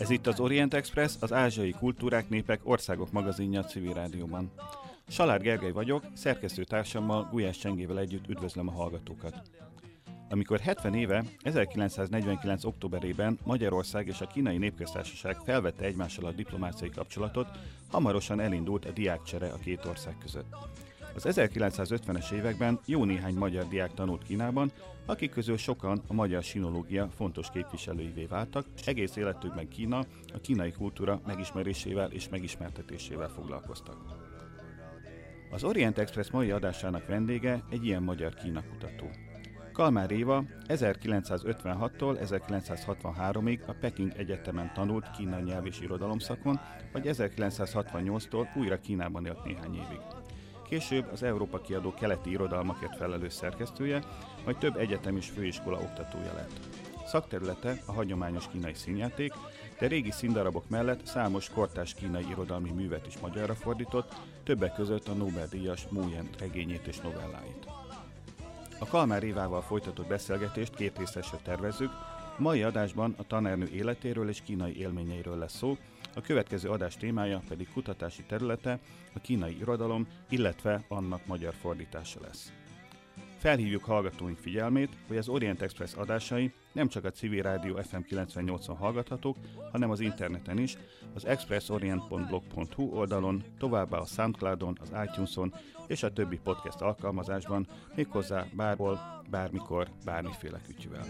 Ez itt az Orient Express, az ázsiai kultúrák, népek, országok magazinja a civil rádióban. Salár Gergely vagyok, szerkesztő társammal Gulyás Csengével együtt üdvözlöm a hallgatókat. Amikor 70 éve, 1949. októberében Magyarország és a kínai népköztársaság felvette egymással a diplomáciai kapcsolatot, hamarosan elindult a diákcsere a két ország között. Az 1950-es években jó néhány magyar diák tanult Kínában, akik közül sokan a magyar sinológia fontos képviselőivé váltak, és egész életükben Kína a kínai kultúra megismerésével és megismertetésével foglalkoztak. Az Orient Express mai adásának vendége egy ilyen magyar Kína kutató. Kalmár Éva 1956-tól 1963-ig a Peking Egyetemen tanult kínai nyelv és irodalomszakon, vagy 1968-tól újra Kínában élt néhány évig. Később az Európa kiadó keleti irodalmakért felelős szerkesztője, majd több egyetem és főiskola oktatója lett. Szakterülete a hagyományos kínai színjáték, de régi színdarabok mellett számos kortás kínai irodalmi művet is magyarra fordított, többek között a Nobel-díjas Mújen regényét és novelláit. A Kalmár Évával folytatott beszélgetést két részesre tervezzük, mai adásban a tanárnő életéről és kínai élményeiről lesz szó, a következő adás témája pedig kutatási területe, a kínai irodalom, illetve annak magyar fordítása lesz. Felhívjuk hallgatóink figyelmét, hogy az Orient Express adásai nem csak a Civil Rádió FM 98-on hallgathatók, hanem az interneten is, az expressorient.blog.hu oldalon, továbbá a Soundcloudon, az iTunes-on és a többi podcast alkalmazásban, méghozzá bárhol, bármikor, bármiféle kütyüvel.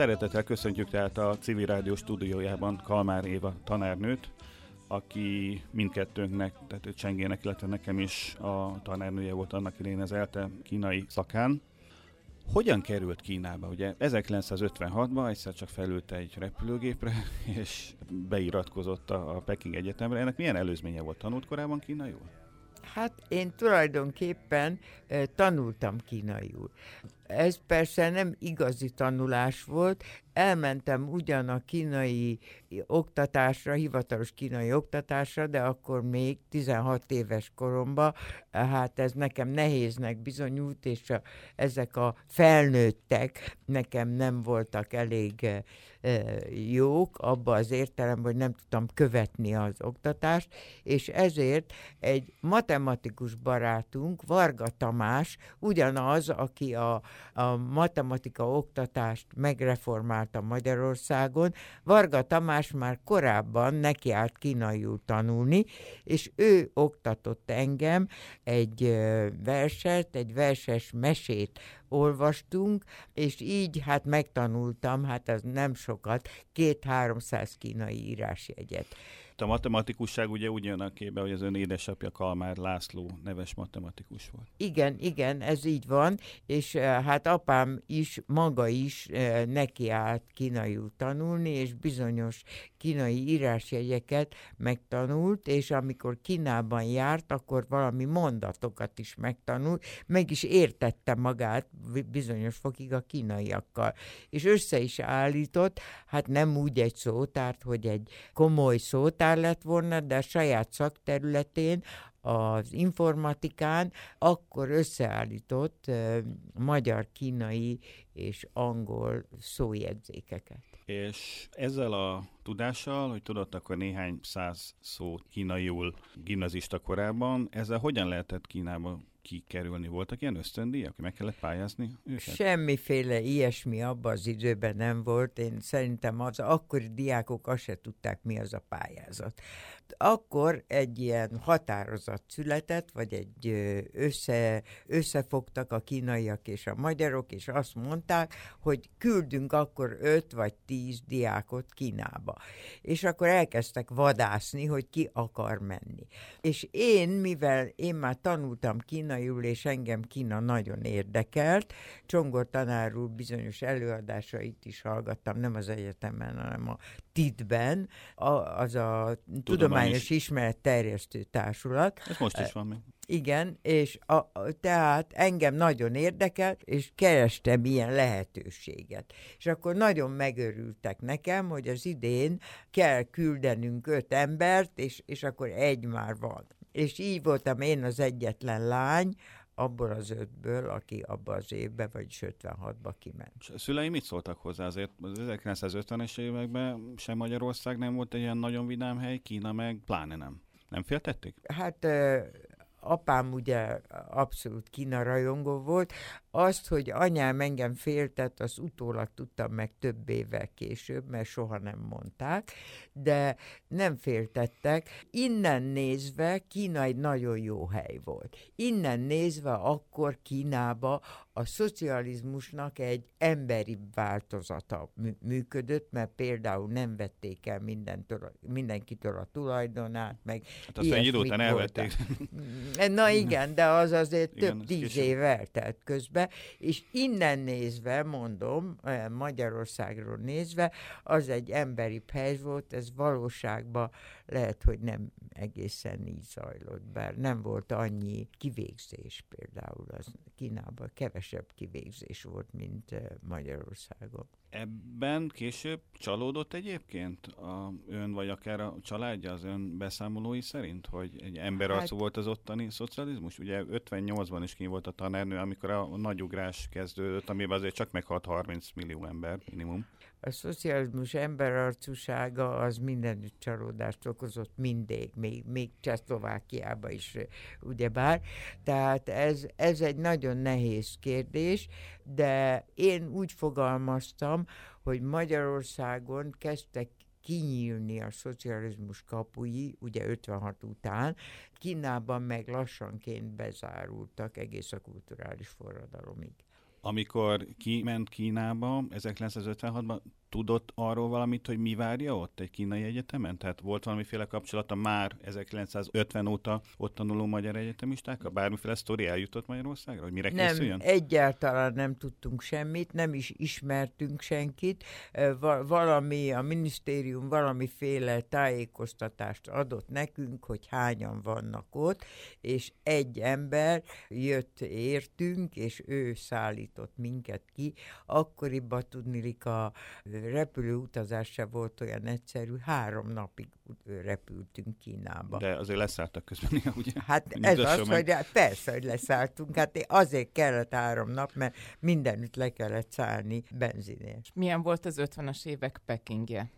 Szeretettel köszöntjük tehát a Civil Rádió stúdiójában Kalmár Éva tanárnőt, aki mindkettőnknek, tehát Csengének, illetve nekem is a tanárnője volt annak idején az ELTE kínai szakán. Hogyan került Kínába? Ugye 1956-ban egyszer csak felült egy repülőgépre, és beiratkozott a, a Peking Egyetemre. Ennek milyen előzménye volt? Tanult korábban kínaiul? Hát én tulajdonképpen tanultam kínaiul. Ez persze nem igazi tanulás volt, elmentem ugyan a kínai oktatásra, hivatalos kínai oktatásra, de akkor még 16 éves koromban, hát ez nekem nehéznek bizonyult, és a, ezek a felnőttek nekem nem voltak elég e, jók, abba az értelemben, hogy nem tudtam követni az oktatást, és ezért egy matematikus barátunk, Varga Tamás, ugyanaz, aki a, a matematika oktatást megreformálta Magyarországon. Varga Tamás már korábban nekiállt kínaiul tanulni, és ő oktatott engem egy verset, egy verses mesét olvastunk, és így hát megtanultam, hát az nem sokat, két-háromszáz kínai írásjegyet a matematikusság ugye úgy jön a képbe, hogy az ön édesapja Kalmár László neves matematikus volt. Igen, igen, ez így van, és eh, hát apám is, maga is eh, neki állt kínaiul tanulni, és bizonyos kínai írásjegyeket megtanult, és amikor Kínában járt, akkor valami mondatokat is megtanult, meg is értette magát bizonyos fokig a kínaiakkal. És össze is állított, hát nem úgy egy szótárt, hogy egy komoly szótár, lett volna, de a saját szakterületén, az informatikán, akkor összeállított magyar, kínai és angol szójegyzékeket. És ezzel a tudással, hogy tudott akkor néhány száz szót kínaiul gimnazista korában, ezzel hogyan lehetett Kínába kikerülni? Voltak ilyen ösztöndíjak, meg kellett pályázni őket? Semmiféle ilyesmi abban az időben nem volt. Én szerintem az akkori diákok azt se tudták, mi az a pályázat. Akkor egy ilyen határozat született, vagy egy össze, összefogtak a kínaiak és a magyarok, és azt mondták, hogy küldünk akkor öt vagy tíz diákot Kínába. És akkor elkezdtek vadászni, hogy ki akar menni. És én, mivel én már tanultam kínaiul, és engem Kína nagyon érdekelt, Csongor tanár úr bizonyos előadásait is hallgattam, nem az egyetemen, hanem a TIT-ben, az a Tudományos Ismeret Terjesztő Társulat. Ez most is van még. Igen, és a, a, tehát engem nagyon érdekelt, és kerestem ilyen lehetőséget. És akkor nagyon megörültek nekem, hogy az idén kell küldenünk öt embert, és, és akkor egy már van. És így voltam én az egyetlen lány, abból az ötből, aki abban az évben, vagyis 56-ba kiment. És a szülei mit szóltak hozzá? Azért az 1950-es években sem Magyarország nem volt egy ilyen nagyon vidám hely, Kína meg pláne nem. Nem féltették? Hát apám ugye abszolút Kína rajongó volt, azt, hogy anyám engem féltett, az utólag tudtam meg több évvel később, mert soha nem mondták, de nem féltettek. Innen nézve Kína egy nagyon jó hely volt. Innen nézve akkor Kínába a szocializmusnak egy emberi változata működött, mert például nem vették el mindentől, mindenkitől a tulajdonát, meg Hát azt egy idő után elvették. Na igen, de az azért igen, több tíz év eltelt közben, és innen nézve, mondom, Magyarországról nézve, az egy emberi hely volt, ez valóságban lehet, hogy nem egészen így zajlott, bár nem volt annyi kivégzés például, az Kínában kevesebb kivégzés volt, mint Magyarországon. Ebben később csalódott egyébként a ön, vagy akár a családja az ön beszámolói szerint, hogy egy emberarcú hát, volt az ottani szocializmus? Ugye 58-ban is ki volt a tanárnő, amikor a nagy ugrás kezdődött, amiben azért csak meghalt 30 millió ember minimum a szocializmus emberarcúsága az mindenütt csalódást okozott mindig, még, még Csehszlovákiában is, ugyebár. Tehát ez, ez egy nagyon nehéz kérdés, de én úgy fogalmaztam, hogy Magyarországon kezdtek kinyílni a szocializmus kapui, ugye 56 után, Kínában meg lassanként bezárultak egész a kulturális forradalomig amikor kiment Kínába 1956-ban, tudott arról valamit, hogy mi várja ott egy kínai egyetemen? Tehát volt valamiféle kapcsolata már 1950 óta ott tanuló magyar egyetemisták? A bármiféle sztori eljutott Magyarországra, hogy mire nem, készüljön? egyáltalán nem tudtunk semmit, nem is ismertünk senkit. Valami, a minisztérium valamiféle tájékoztatást adott nekünk, hogy hányan vannak ott, és egy ember jött értünk, és ő szállított minket ki. Akkoriban tudnilik a repülő utazás se volt olyan egyszerű, három napig repültünk Kínába. De azért leszálltak közben, ugye? Hát ez az, meg... hogy hát persze, hogy leszálltunk, hát azért kellett három nap, mert mindenütt le kellett szállni benzinért. Milyen volt az 50-es évek Pekingje?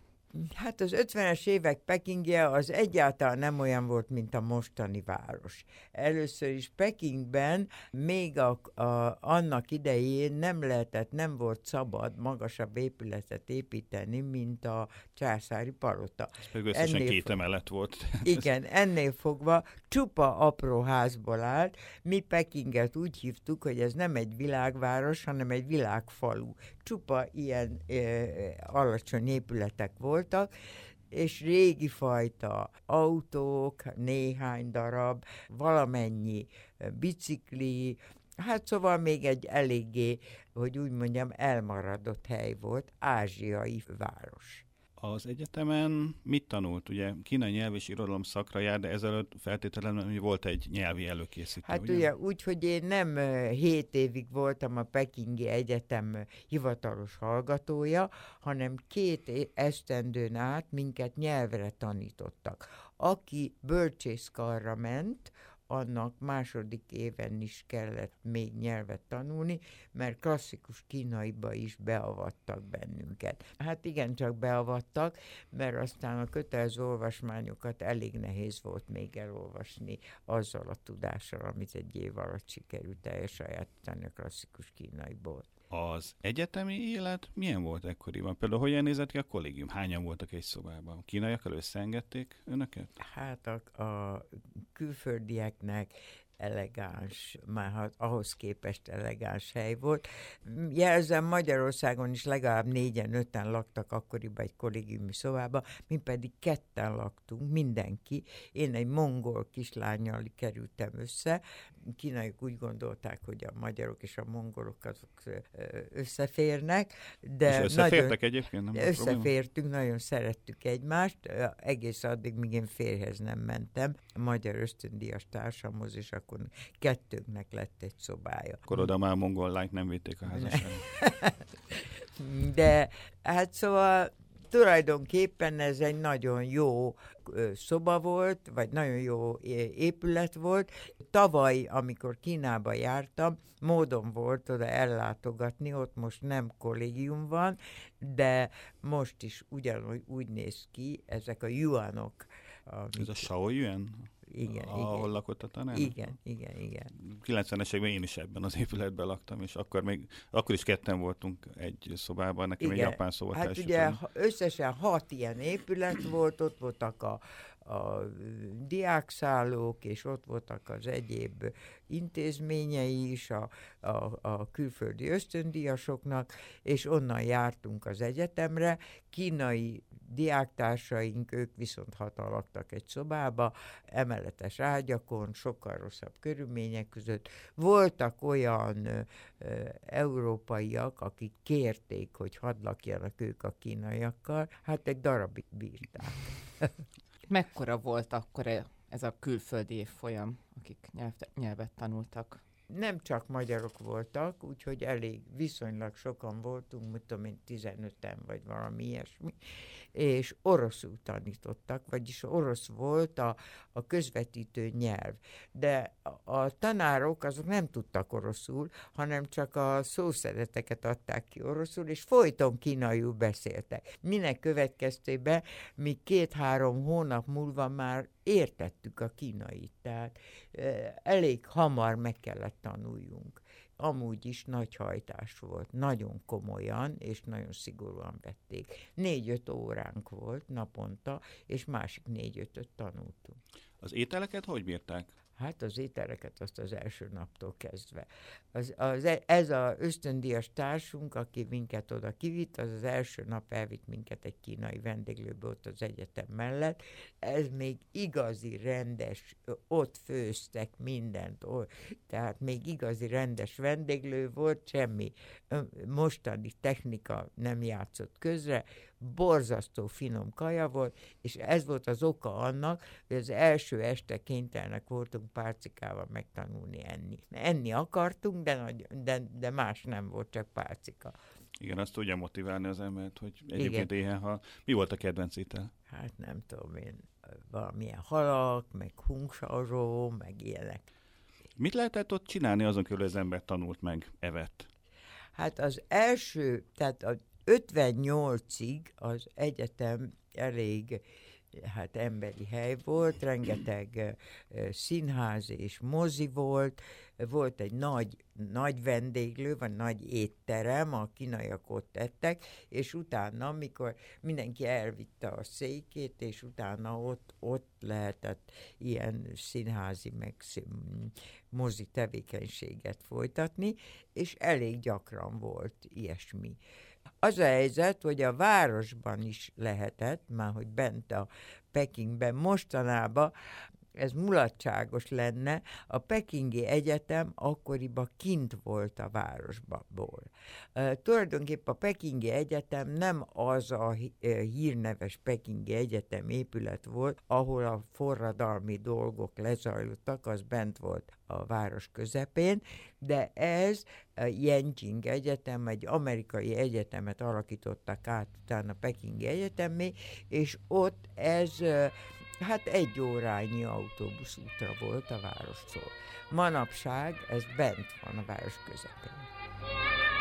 Hát az 50-es évek Pekingje az egyáltalán nem olyan volt, mint a mostani város. Először is Pekingben még a, a, annak idején nem lehetett, nem volt szabad magasabb épületet építeni, mint a császári palota. Ez pedig összesen ennél két emelet volt. Igen, ennél fogva csupa apró házból állt. Mi Pekinget úgy hívtuk, hogy ez nem egy világváros, hanem egy világfalu. Csupa ilyen ö, alacsony épületek voltak, és régi fajta autók, néhány darab, valamennyi bicikli, Hát szóval még egy eléggé, hogy úgy mondjam, elmaradott hely volt, ázsiai város. Az egyetemen mit tanult? Ugye kínai nyelv és irodalom szakra jár, de ezelőtt feltétlenül hogy volt egy nyelvi előkészítő. Hát ugye, ugye úgy, hogy én nem hét évig voltam a Pekingi Egyetem hivatalos hallgatója, hanem két esztendőn át minket nyelvre tanítottak. Aki bölcsészkarra ment, annak második éven is kellett még nyelvet tanulni, mert klasszikus kínaiba is beavattak bennünket. Hát igen, csak beavattak, mert aztán a kötelező olvasmányokat elég nehéz volt még elolvasni azzal a tudással, amit egy év alatt sikerült elsajátítani a klasszikus kínaiból. Az egyetemi élet milyen volt ekkoriban? Például hogyan nézett ki a kollégium? Hányan voltak egy szobában? Kínaiakkal összeengedték önöket? Hát a, a külföldieknek elegáns, már ahhoz képest elegáns hely volt. Jelzem, Magyarországon is legalább négyen, öten laktak akkoriban egy kollégiumi szobába, mi pedig ketten laktunk, mindenki. Én egy mongol kislányjal kerültem össze, kínaiak úgy gondolták, hogy a magyarok és a mongolok azok összeférnek, de és összefértek nagyon, egyébként? Nem összefértünk, nagyon szerettük egymást, egész addig, míg én férhez nem mentem, a magyar ösztöndíjas társamhoz, és akkor kettőnknek lett egy szobája. Akkor oda már mongol lányt nem vitték a házasságot. de hát szóval tulajdonképpen ez egy nagyon jó szoba volt, vagy nagyon jó épület volt. Tavaly, amikor Kínába jártam, módon volt oda ellátogatni, ott most nem kollégium van, de most is ugyanúgy úgy néz ki, ezek a yuanok. Ez a Shao Yuan? Igen, ahol igen. lakott a tanár? Igen, igen, igen. 90-es években én is ebben az épületben laktam, és akkor még, akkor is ketten voltunk egy szobában, nekem igen. egy japán szóval Hát ugye összesen hat ilyen épület volt, ott voltak a, a diákszállók, és ott voltak az egyéb intézményei is a, a, a külföldi ösztöndíjasoknak, és onnan jártunk az egyetemre. Kínai diáktársaink, ők viszont hatan laktak egy szobába, emeletes ágyakon, sokkal rosszabb körülmények között. Voltak olyan ö, európaiak, akik kérték, hogy hadd lakjanak ők a kínaiakkal, hát egy darabig bírták. Mekkora volt akkor e- ez a külföldi évfolyam, akik nyelvet, nyelvet tanultak? nem csak magyarok voltak, úgyhogy elég viszonylag sokan voltunk, mit tudom én, 15-en vagy valami ilyesmi, és oroszul tanítottak, vagyis orosz volt a, a közvetítő nyelv. De a, tanárok azok nem tudtak oroszul, hanem csak a szószereteket adták ki oroszul, és folyton kínaiul beszéltek. Minek következtében mi két-három hónap múlva már értettük a kínait, tehát elég hamar meg kellett tanuljunk. Amúgy is nagy hajtás volt, nagyon komolyan és nagyon szigorúan vették. Négy-öt óránk volt naponta, és másik négy-ötöt tanultunk. Az ételeket hogy bírták? Hát az ételeket azt az első naptól kezdve. Az, az, e, ez az ösztöndíjas társunk, aki minket oda kivitt, az az első nap elvitt minket egy kínai vendéglőbe ott az egyetem mellett. Ez még igazi rendes, ott főztek mindent, tehát még igazi rendes vendéglő volt, semmi mostani technika nem játszott közre, borzasztó finom kaja volt, és ez volt az oka annak, hogy az első este kénytelnek voltunk pálcikával megtanulni enni. Enni akartunk, de, nagy, de, de más nem volt, csak pálcika. Igen, azt tudja motiválni az embert, hogy egyébként éhen hal. Mi volt a kedvenc étel? Hát nem tudom én, valamilyen halak, meg hungsaró, meg ilyenek. Mit lehetett ott csinálni azon körül, az ember tanult meg, evett? Hát az első, tehát a 58-ig az egyetem elég hát emberi hely volt, rengeteg színház és mozi volt, volt egy nagy, nagy vendéglő, vagy nagy étterem, a kínaiak ott ettek, és utána, mikor mindenki elvitte a székét, és utána ott, ott lehetett ilyen színházi, meg mozi tevékenységet folytatni, és elég gyakran volt ilyesmi. Az a helyzet, hogy a városban is lehetett, már hogy bent a Pekingben mostanában ez mulatságos lenne, a Pekingi Egyetem akkoriban kint volt a városból. Uh, tulajdonképpen a Pekingi Egyetem nem az a hírneves Pekingi Egyetem épület volt, ahol a forradalmi dolgok lezajlottak, az bent volt a város közepén, de ez a Yenjing Egyetem, egy amerikai egyetemet alakítottak át utána Pekingi Egyetemé, és ott ez hát egy órányi autóbuszútra volt a várostól. Manapság ez bent van a város közepén.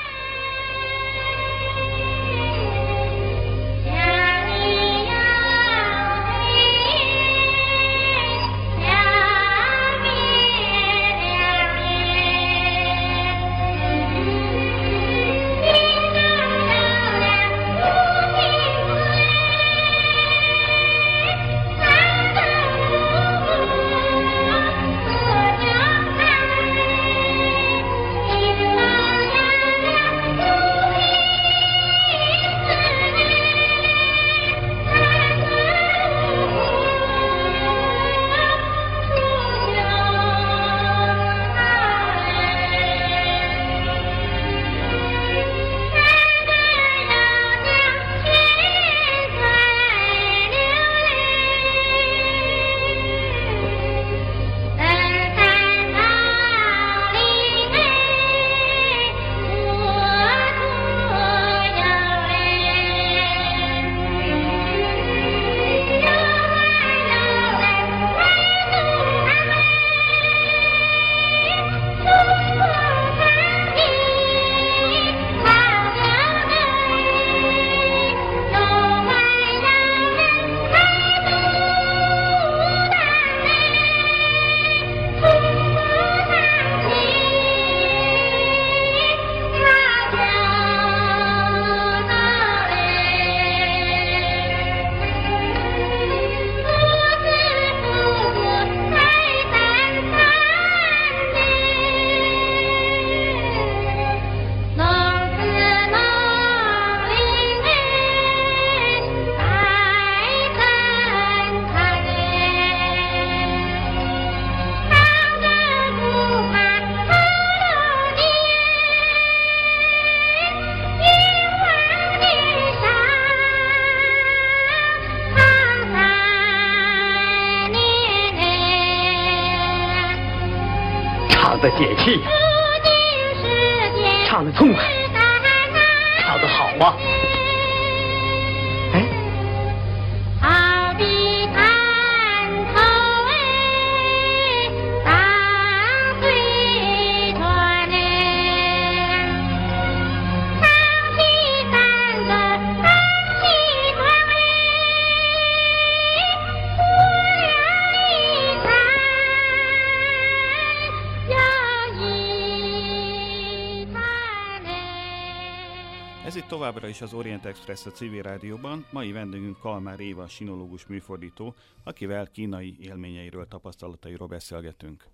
！továbbra is az Orient Express a civil rádióban. Mai vendégünk Kalmár Éva, sinológus műfordító, akivel kínai élményeiről, tapasztalatairól beszélgetünk.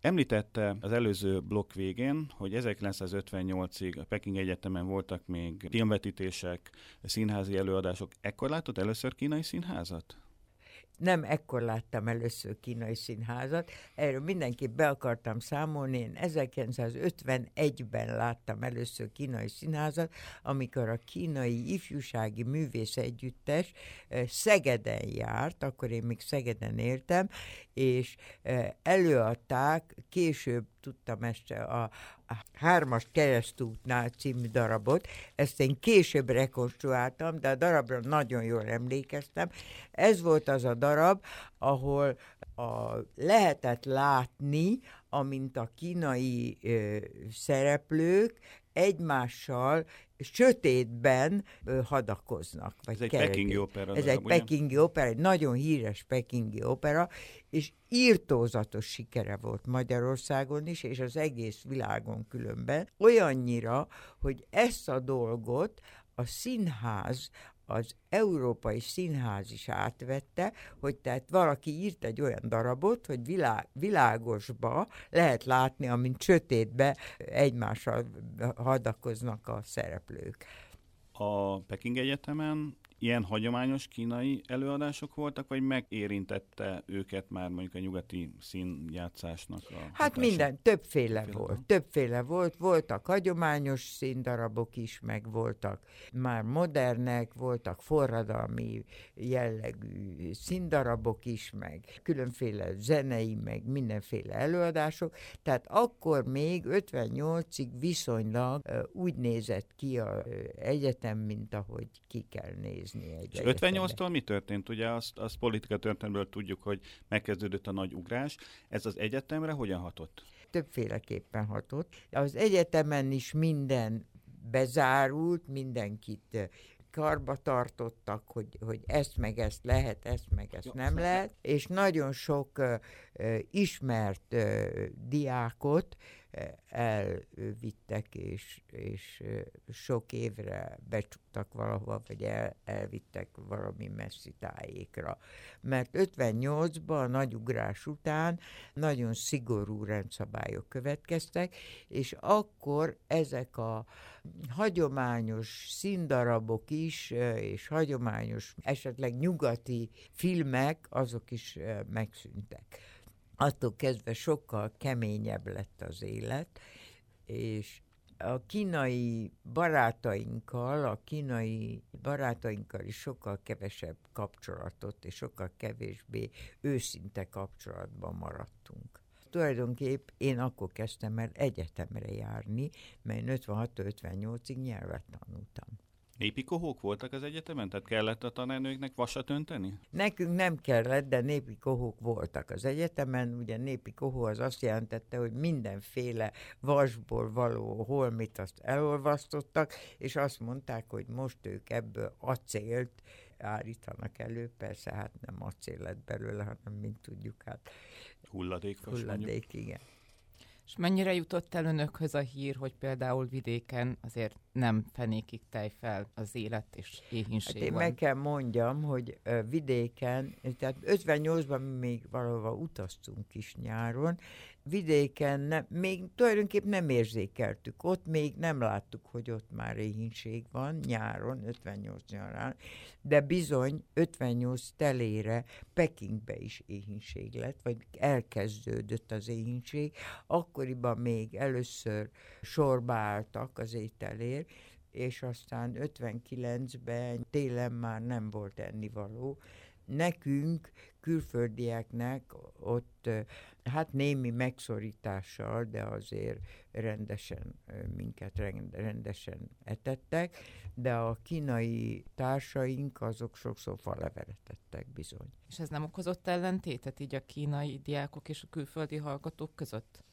Említette az előző blokk végén, hogy 1958-ig a Peking Egyetemen voltak még filmvetítések, színházi előadások. Ekkor látott először kínai színházat? Nem ekkor láttam először kínai színházat, erről mindenképp be akartam számolni, én 1951-ben láttam először kínai színházat, amikor a kínai ifjúsági művész együttes Szegeden járt, akkor én még Szegeden éltem, és előadták, később tudtam ezt a, a Hármas keresztútnál című darabot, ezt én később rekonstruáltam, de a darabra nagyon jól emlékeztem. Ez volt az a darab, ahol a, lehetett látni, amint a kínai ö, szereplők egymással sötétben ö, hadakoznak. Vagy Ez egy pekingi opera. Ez darab, egy pekingi opera, egy nagyon híres pekingi opera, és írtózatos sikere volt Magyarországon is, és az egész világon különben. Olyannyira, hogy ezt a dolgot a színház, az Európai Színház is átvette, hogy tehát valaki írt egy olyan darabot, hogy világ, világosba lehet látni, amint sötétbe egymással hadakoznak a szereplők. A Peking Egyetemen ilyen hagyományos kínai előadások voltak, vagy megérintette őket már mondjuk a nyugati színjátszásnak a Hát hatása? minden, többféle Féle volt. Többféle volt. Voltak hagyományos színdarabok is, meg voltak már modernek, voltak forradalmi jellegű színdarabok is, meg különféle zenei, meg mindenféle előadások. Tehát akkor még 58-ig viszonylag úgy nézett ki az egyetem, mint ahogy ki kell nézni nézni egy És 58-tól mi történt? Ugye azt, azt politika történetből tudjuk, hogy megkezdődött a nagy ugrás. Ez az egyetemre hogyan hatott? Többféleképpen hatott. Az egyetemen is minden bezárult, mindenkit karba tartottak, hogy, hogy ezt meg ezt lehet, ezt meg ezt Jó, nem lehet, és nagyon sok uh, ismert uh, diákot elvittek, és, és sok évre becsuktak valahova, vagy el, elvittek valami messzi tájékra. Mert 58-ban a nagy ugrás után nagyon szigorú rendszabályok következtek, és akkor ezek a hagyományos színdarabok is, és hagyományos, esetleg nyugati filmek, azok is megszűntek attól kezdve sokkal keményebb lett az élet, és a kínai barátainkkal, a kínai barátainkkal is sokkal kevesebb kapcsolatot, és sokkal kevésbé őszinte kapcsolatban maradtunk. Tulajdonképp én akkor kezdtem el egyetemre járni, mert 56-58-ig nyelvet tanultam. Népi kohók voltak az egyetemen? Tehát kellett a tanárnőknek vasat önteni? Nekünk nem kellett, de népi kohók voltak az egyetemen. Ugye népi kohó az azt jelentette, hogy mindenféle vasból való holmit azt elolvasztottak, és azt mondták, hogy most ők ebből acélt állítanak elő. Persze, hát nem acél lett belőle, hanem mint tudjuk, hát hulladék. Hulladék, mondjuk. igen. És mennyire jutott el önökhöz a hír, hogy például vidéken azért nem fenékig tej fel az élet és éhínség hát én van? meg kell mondjam, hogy vidéken, tehát 58-ban még valahova utaztunk is nyáron, vidéken nem, még tulajdonképpen nem érzékeltük. Ott még nem láttuk, hogy ott már éhínség van nyáron, 58 nyarán, de bizony 58 telére Pekingbe is éhínség lett, vagy elkezdődött az éhínség. Akkoriban még először sorba álltak az ételér, és aztán 59-ben télen már nem volt ennivaló, nekünk, külföldieknek ott hát némi megszorítással, de azért rendesen minket rendesen etettek, de a kínai társaink azok sokszor falevelet ettek bizony. És ez nem okozott ellentétet így a kínai diákok és a külföldi hallgatók között?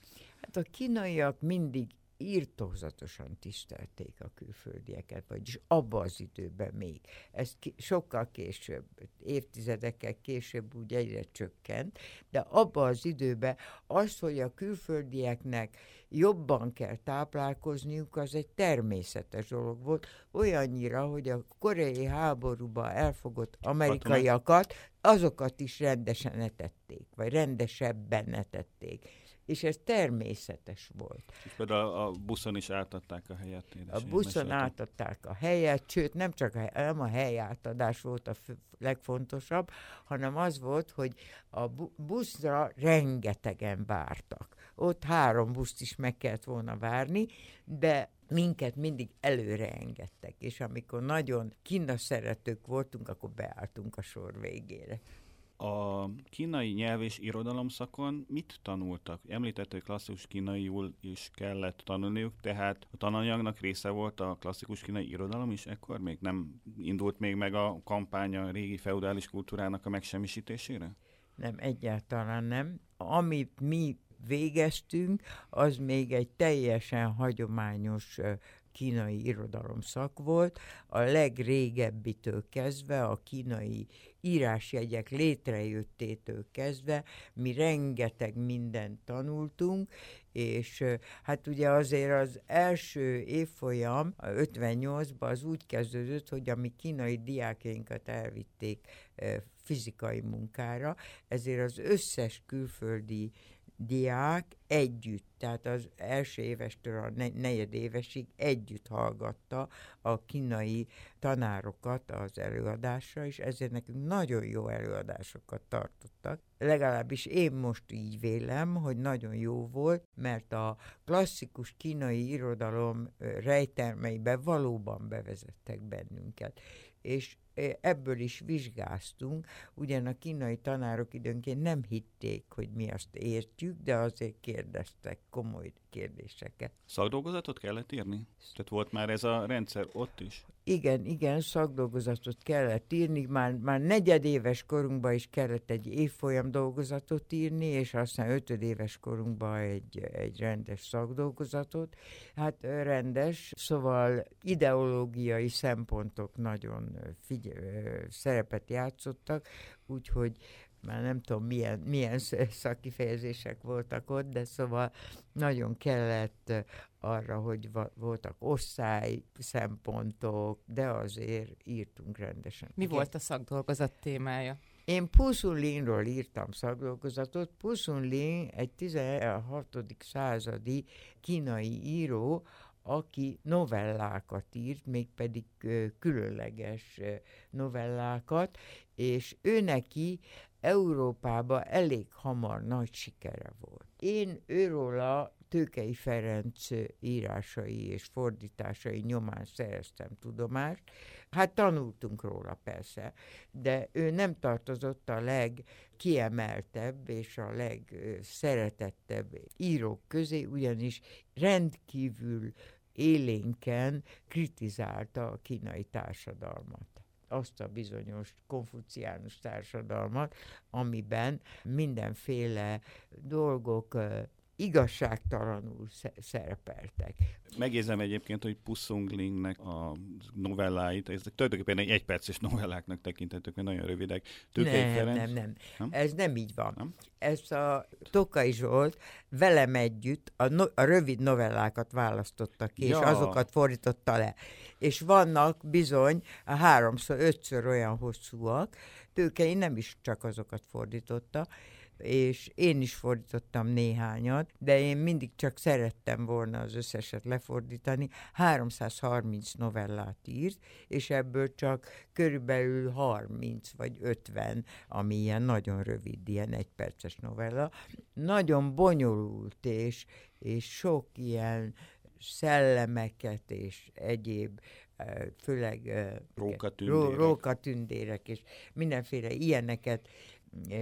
Hát a kínaiak mindig írtózatosan tisztelték a külföldieket, vagyis abba az időben még. Ez ki, sokkal később, évtizedekkel később úgy egyre csökkent, de abba az időben az, hogy a külföldieknek jobban kell táplálkozniuk, az egy természetes dolog volt, olyannyira, hogy a koreai háborúba elfogott amerikaiakat, azokat is rendesen etették, vagy rendesebben etették és ez természetes volt. És például a buszon is átadták a helyet. A buszon meséltem. átadták a helyet, sőt nem csak a, nem a helyátadás volt a legfontosabb, hanem az volt, hogy a buszra rengetegen vártak. Ott három buszt is meg kellett volna várni, de minket mindig előre engedtek, és amikor nagyon szeretők voltunk, akkor beálltunk a sor végére. A kínai nyelv és irodalom szakon mit tanultak? Említett, hogy klasszikus kínaiul is kellett tanulniuk, tehát a tananyagnak része volt a klasszikus kínai irodalom is, ekkor még nem indult még meg a kampány a régi feudális kultúrának a megsemmisítésére? Nem, egyáltalán nem. Amit mi végeztünk, az még egy teljesen hagyományos kínai irodalom szak volt, a legrégebbitől kezdve, a kínai írásjegyek létrejöttétől kezdve, mi rengeteg mindent tanultunk, és hát ugye azért az első évfolyam, 58-ban az úgy kezdődött, hogy a mi kínai diákjainkat elvitték fizikai munkára, ezért az összes külföldi diák együtt, tehát az első évestől a negyedévesig együtt hallgatta a kínai tanárokat az előadásra, és ezért nekünk nagyon jó előadásokat tartottak. Legalábbis én most így vélem, hogy nagyon jó volt, mert a klasszikus kínai irodalom rejtelmeibe valóban bevezettek bennünket. És ebből is vizsgáztunk, ugyan a kínai tanárok időnként nem hitték, hogy mi azt értjük, de azért kérdeztek komoly kérdéseket. Szakdolgozatot kellett írni? Tehát volt már ez a rendszer ott is? Igen, igen, szakdolgozatot kellett írni, már, már negyedéves korunkban is kellett egy évfolyam dolgozatot írni, és aztán ötödéves korunkban egy, egy rendes szakdolgozatot. Hát rendes, szóval ideológiai szempontok nagyon figyel, szerepet játszottak, úgyhogy már nem tudom milyen, milyen szakifejezések voltak ott, de szóval nagyon kellett arra, hogy voltak osztály szempontok, de azért írtunk rendesen. Mi Igen. volt a szakdolgozat témája? Én Puszunlinról írtam szakdolgozatot. Puszunlin egy 16. századi kínai író, aki novellákat írt, mégpedig különleges novellákat, és ő neki Európában elég hamar nagy sikere volt. Én őróla Tőkei Ferenc írásai és fordításai nyomán szereztem tudomást. Hát tanultunk róla persze, de ő nem tartozott a legkiemeltebb és a legszeretettebb írók közé, ugyanis rendkívül élénken kritizálta a kínai társadalmat azt a bizonyos konfuciánus társadalmat, amiben mindenféle dolgok igazságtalanul szerepeltek. Megérzem egyébként, hogy Pusszunglingnek a novelláit, ezek tulajdonképpen egy egyperces novelláknak tekinthetők, mert nagyon rövidek. Tőkei nem, Ferenc, nem, nem, nem. Ez nem így van. Nem? Ez a Tokai Zsolt velem együtt a, no, a rövid novellákat választotta ki, ja. és azokat fordította le. És vannak bizony a háromszor, ötször olyan hosszúak, Tőkei nem is csak azokat fordította, és én is fordítottam néhányat, de én mindig csak szerettem volna az összeset lefordítani. 330 novellát írt, és ebből csak körülbelül 30 vagy 50, ami ilyen nagyon rövid, ilyen egyperces novella. Nagyon bonyolult, és, és sok ilyen szellemeket és egyéb, főleg rókatündérek. rókatündérek és mindenféle ilyeneket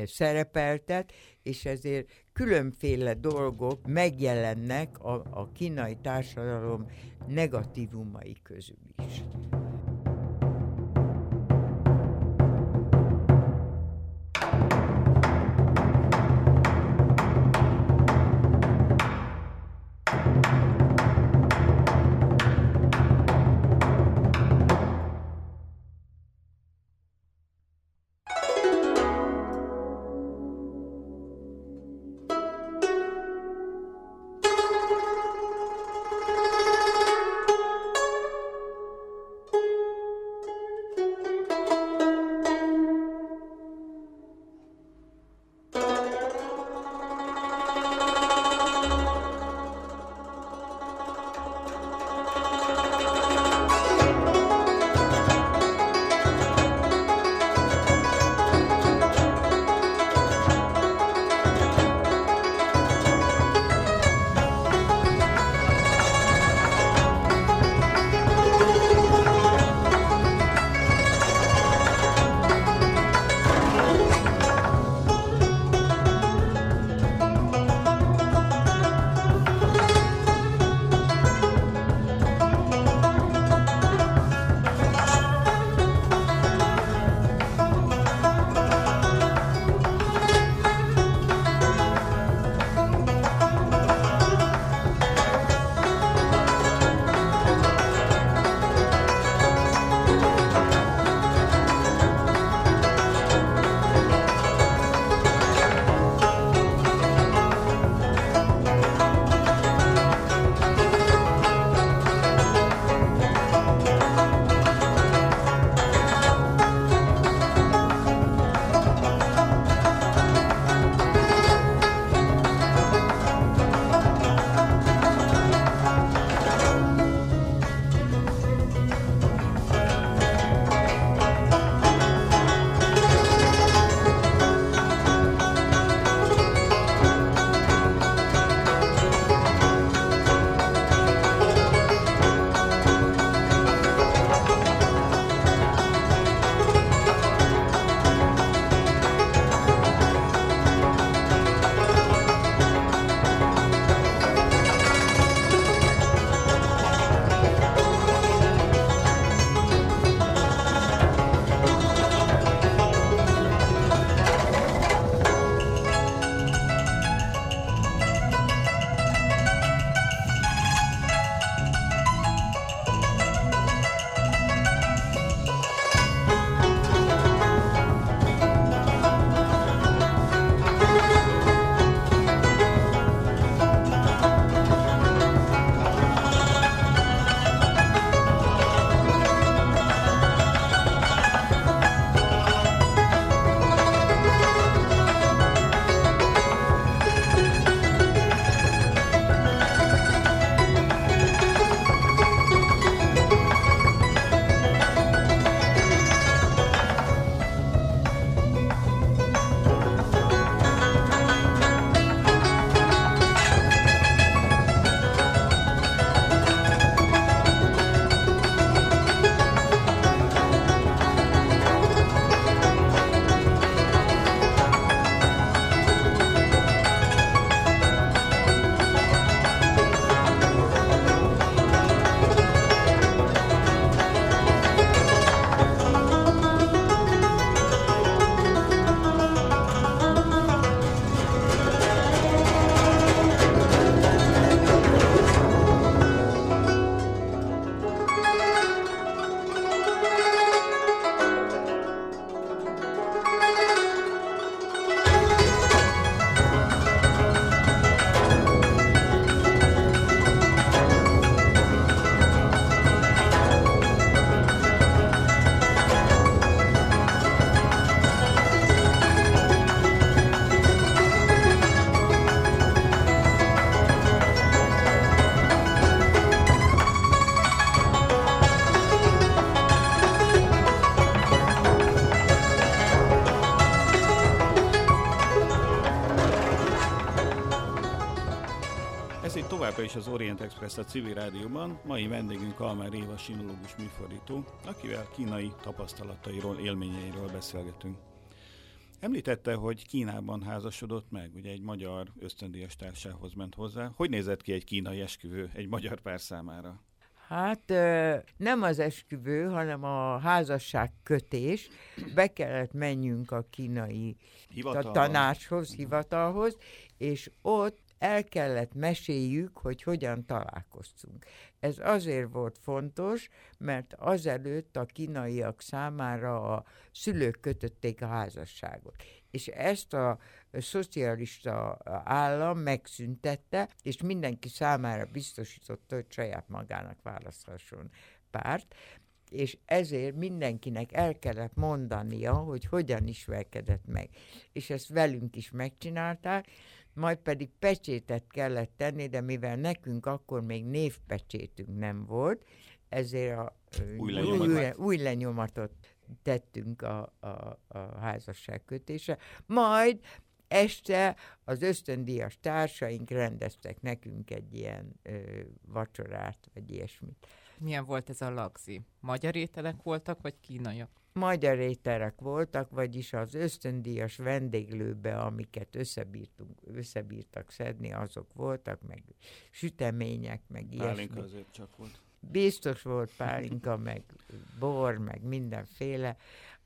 szerepeltet, és ezért különféle dolgok megjelennek a, a kínai társadalom negatívumai közül is. Express a civil rádióban. Mai vendégünk Kalmár Éva sinológus műfordító, akivel kínai tapasztalatairól, élményeiről beszélgetünk. Említette, hogy Kínában házasodott meg, ugye egy magyar ösztöndíjas társához ment hozzá. Hogy nézett ki egy kínai esküvő egy magyar pár számára? Hát nem az esküvő, hanem a házasság kötés. Be kellett menjünk a kínai Hivatal. tanácshoz, hivatalhoz, és ott el kellett meséljük, hogy hogyan találkoztunk. Ez azért volt fontos, mert azelőtt a kínaiak számára a szülők kötötték a házasságot. És ezt a szocialista állam megszüntette, és mindenki számára biztosította, hogy saját magának választhasson párt, és ezért mindenkinek el kellett mondania, hogy hogyan ismerkedett meg. És ezt velünk is megcsinálták, majd pedig pecsétet kellett tenni, de mivel nekünk akkor még névpecsétünk nem volt, ezért a Új új, lenyomatot. új lenyomatot tettünk a, a, a házasság kötése. Majd este az ösztöndíjas társaink rendeztek nekünk egy ilyen ö, vacsorát, vagy ilyesmit. Milyen volt ez a lagzi? Magyar ételek voltak, vagy kínaiak? Magyar ételek voltak, vagyis az ösztöndíjas vendéglőbe, amiket összebírtunk, összebírtak szedni, azok voltak, meg sütemények, meg Pálinka ilyesmi. azért csak volt. Biztos volt pálinka, meg bor, meg mindenféle.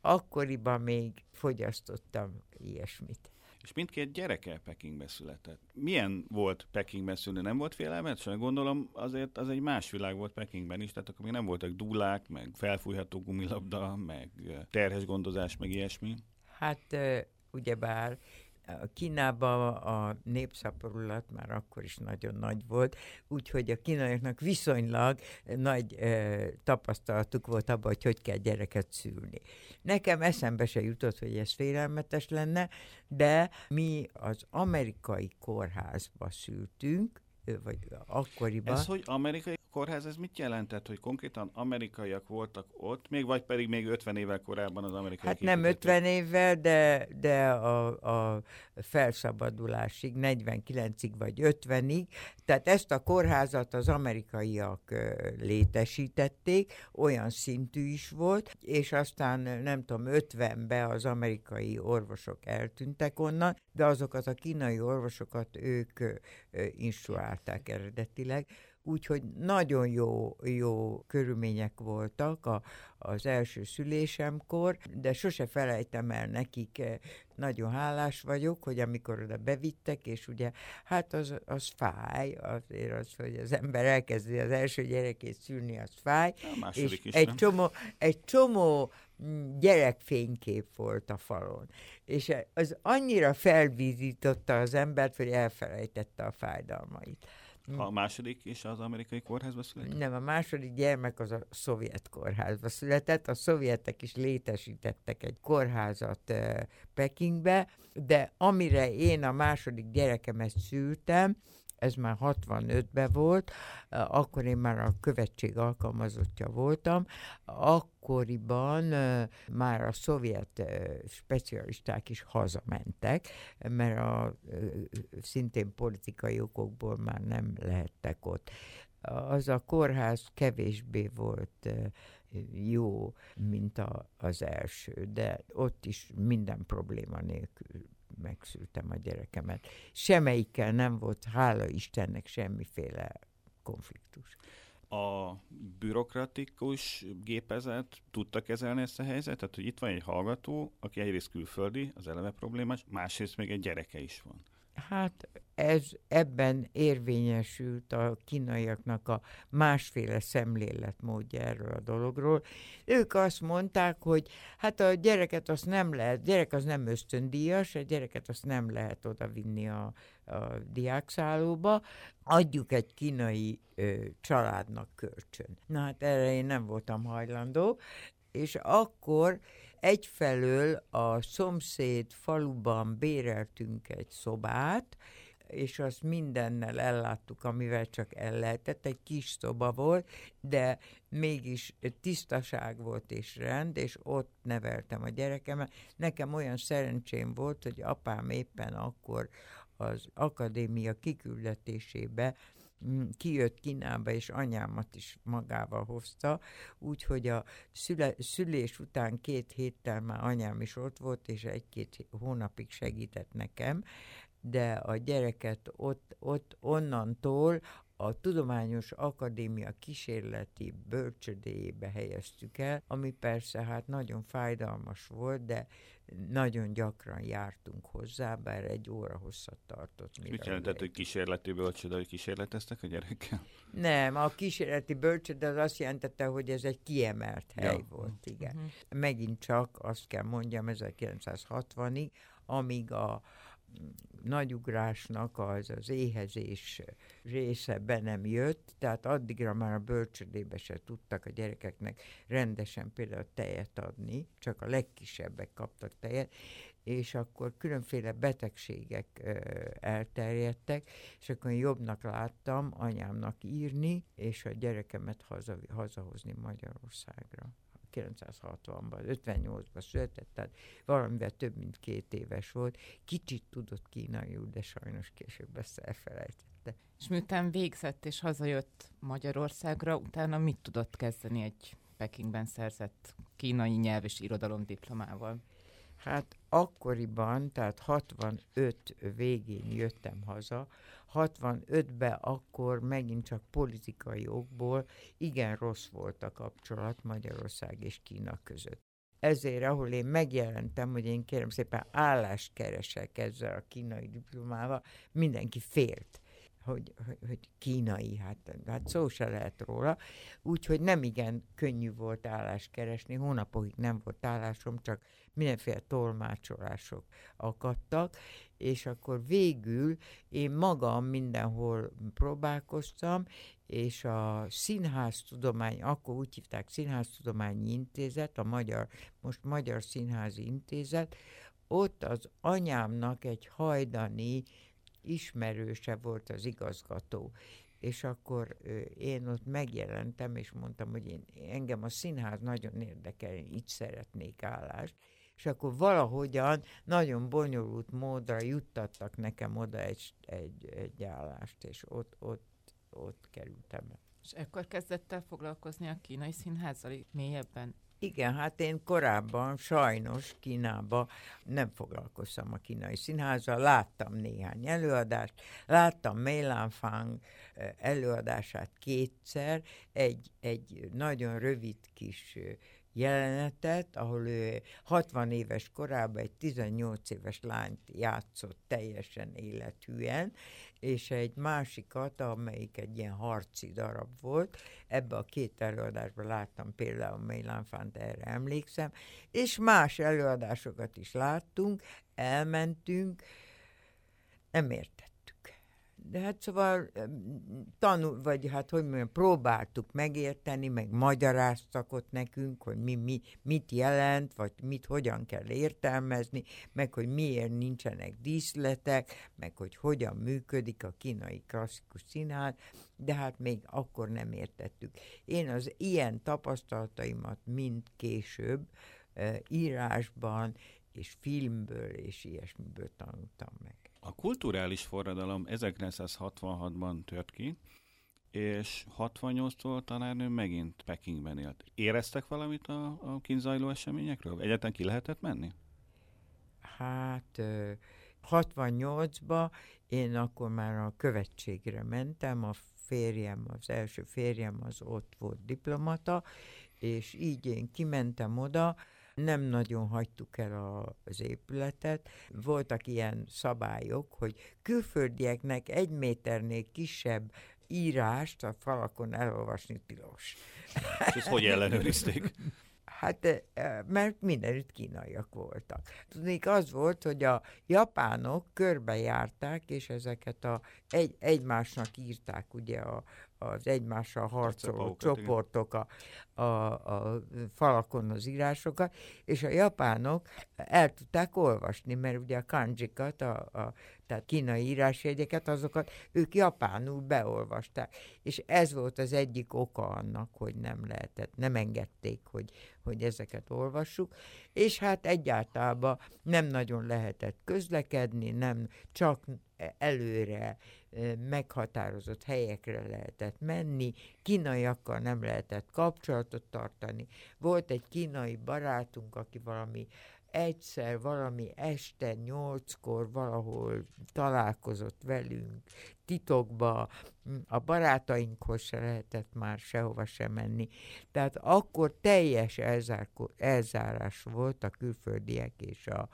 Akkoriban még fogyasztottam ilyesmit. És mindkét gyereke Pekingbe született. Milyen volt Pekingben szülni? Nem volt félelmet? Gondolom azért az egy más világ volt Pekingben is, tehát akkor még nem voltak dúlák, meg felfújható gumilabda, meg terhes gondozás, meg ilyesmi. Hát ugyebár Kínában a népszaporulat már akkor is nagyon nagy volt, úgyhogy a kínaiaknak viszonylag nagy tapasztalatuk volt abban, hogy hogy kell gyereket szülni. Nekem eszembe se jutott, hogy ez félelmetes lenne, de mi az amerikai kórházba szültünk, vagy akkoriban. Ez, hogy amerikai kórház, ez mit jelentett, hogy konkrétan amerikaiak voltak ott, még vagy pedig még 50 évvel korábban az amerikai Hát nem 50 évvel, de, de a, a felszabadulásig, 49-ig vagy 50-ig. Tehát ezt a kórházat az amerikaiak létesítették, olyan szintű is volt, és aztán nem tudom, 50-ben az amerikai orvosok eltűntek onnan, de azokat a kínai orvosokat ők instruálták eredetileg. Úgyhogy nagyon jó, jó körülmények voltak a, az első szülésemkor, de sose felejtem el nekik, eh, nagyon hálás vagyok, hogy amikor oda bevittek, és ugye, hát az, az fáj, azért az, hogy az ember elkezdi az első gyerekét szülni, az fáj, és egy nem? csomó, egy csomó gyerekfénykép volt a falon. És az annyira felvízította az embert, hogy elfelejtette a fájdalmait. A második is az amerikai kórházba született? Nem, a második gyermek az a szovjet kórházba született. A szovjetek is létesítettek egy kórházat eh, Pekingbe, de amire én a második gyerekemet szültem, ez már 65-ben volt, akkor én már a követség alkalmazottja voltam, akkoriban már a szovjet specialisták is hazamentek, mert a, szintén politikai okokból már nem lehettek ott. Az a kórház kevésbé volt jó, mint a, az első, de ott is minden probléma nélkül megszültem a gyerekemet. Semmelyikkel nem volt, hála Istennek, semmiféle konfliktus. A bürokratikus gépezet tudta kezelni ezt a helyzetet? hogy itt van egy hallgató, aki egyrészt külföldi, az eleve problémás, másrészt még egy gyereke is van. Hát ez ebben érvényesült a kínaiaknak a másféle szemléletmódja erről a dologról. Ők azt mondták, hogy hát a gyereket azt nem lehet, gyerek az nem ösztöndíjas, a gyereket azt nem lehet oda vinni a, a diákszállóba, adjuk egy kínai ö, családnak kölcsön. Na hát erre én nem voltam hajlandó, és akkor egyfelől a szomszéd faluban béreltünk egy szobát, és azt mindennel elláttuk, amivel csak el lehetett. Egy kis szoba volt, de mégis tisztaság volt és rend, és ott neveltem a gyerekemet. Nekem olyan szerencsém volt, hogy apám éppen akkor az akadémia kiküldetésébe mm, kijött Kínába, és anyámat is magával hozta, úgyhogy a szüle, szülés után két héttel már anyám is ott volt, és egy-két hónapig segített nekem, de a gyereket ott, ott onnantól a Tudományos Akadémia kísérleti bölcsödéjébe helyeztük el, ami persze hát nagyon fájdalmas volt, de nagyon gyakran jártunk hozzá, bár egy óra hosszat tartott. Mit jelentett, hogy kísérleti bölcsöde, hogy kísérleteztek a gyerekkel? Nem, a kísérleti bölcsöde az azt jelentette, hogy ez egy kiemelt hely ja. volt, igen. Uh-huh. Megint csak azt kell mondjam, 1960-ig, amíg a nagyugrásnak az, az éhezés része be nem jött, tehát addigra már a bölcsödébe se tudtak a gyerekeknek rendesen például tejet adni, csak a legkisebbek kaptak tejet, és akkor különféle betegségek ö, elterjedtek, és akkor jobbnak láttam anyámnak írni, és a gyerekemet haza, hazahozni Magyarországra. 1960-ban, 58-ban született, tehát valamivel több mint két éves volt. Kicsit tudott kínaiul, de sajnos később ezt elfelejtette. És miután végzett és hazajött Magyarországra, utána mit tudott kezdeni egy Pekingben szerzett kínai nyelv és irodalom diplomával? Hát akkoriban, tehát 65 végén jöttem haza, 65-ben akkor megint csak politikai okból igen rossz volt a kapcsolat Magyarország és Kína között. Ezért, ahol én megjelentem, hogy én kérem szépen állást keresek ezzel a kínai diplomával, mindenki félt hogy, hogy, hogy kínai, hát, hát szó se lehet róla. Úgyhogy nem igen könnyű volt állást keresni, hónapokig nem volt állásom, csak mindenféle tolmácsolások akadtak, és akkor végül én magam mindenhol próbálkoztam, és a Színháztudomány, akkor úgy hívták Színháztudományi Intézet, a magyar, most Magyar Színházi Intézet, ott az anyámnak egy hajdani ismerőse volt az igazgató, és akkor én ott megjelentem, és mondtam, hogy én, engem a színház nagyon érdekel, én így szeretnék állást, és akkor valahogyan nagyon bonyolult módra juttattak nekem oda egy, egy, egy állást, és ott, ott, ott kerültem. És ekkor kezdett el foglalkozni a kínai színházzal mélyebben? Igen, hát én korábban sajnos Kínába nem foglalkoztam a kínai színházzal, láttam néhány előadást, láttam Mei Fang eh, előadását kétszer, egy, egy nagyon rövid kis eh, jelenetet, ahol ő 60 éves korában egy 18 éves lányt játszott teljesen élethűen, és egy másikat, amelyik egy ilyen harci darab volt, ebbe a két előadásban láttam például Mélán Fant, erre emlékszem, és más előadásokat is láttunk, elmentünk, nem értettem de hát szóval tanul, vagy hát hogy mondjam, próbáltuk megérteni, meg magyaráztak ott nekünk, hogy mi, mi, mit jelent, vagy mit hogyan kell értelmezni, meg hogy miért nincsenek díszletek, meg hogy hogyan működik a kínai klasszikus színház, de hát még akkor nem értettük. Én az ilyen tapasztalataimat mind később írásban és filmből és ilyesmiből tanultam meg. A kulturális forradalom 1966-ban tört ki, és 68-tól tanárnő megint Pekingben élt. Éreztek valamit a, a kínzajló eseményekről? Egyáltalán ki lehetett menni? Hát 68-ba én akkor már a követségre mentem, a férjem, az első férjem az ott volt diplomata, és így én kimentem oda, nem nagyon hagytuk el az épületet. Voltak ilyen szabályok, hogy külföldieknek egy méternél kisebb írást a falakon elolvasni tilos. És ezt hogy ellenőrizték? Hát, mert mindenütt kínaiak voltak. Tudnék, az volt, hogy a japánok körbejárták, és ezeket a egy, egymásnak írták ugye a, az egymással harcoló csoportok a, a, a falakon az írásokat, és a japánok el tudták olvasni, mert ugye a kanjikat, a, a, tehát kínai írásjegyeket, azokat ők japánul beolvasták. És ez volt az egyik oka annak, hogy nem lehetett, nem engedték, hogy, hogy ezeket olvassuk, és hát egyáltalán nem nagyon lehetett közlekedni, nem csak előre meghatározott helyekre lehetett menni, kínaiakkal nem lehetett kapcsolatot tartani. Volt egy kínai barátunk, aki valami egyszer valami este nyolckor valahol találkozott velünk, titokba, a barátainkhoz se lehetett már sehova sem menni. Tehát akkor teljes elzárás volt a külföldiek és a,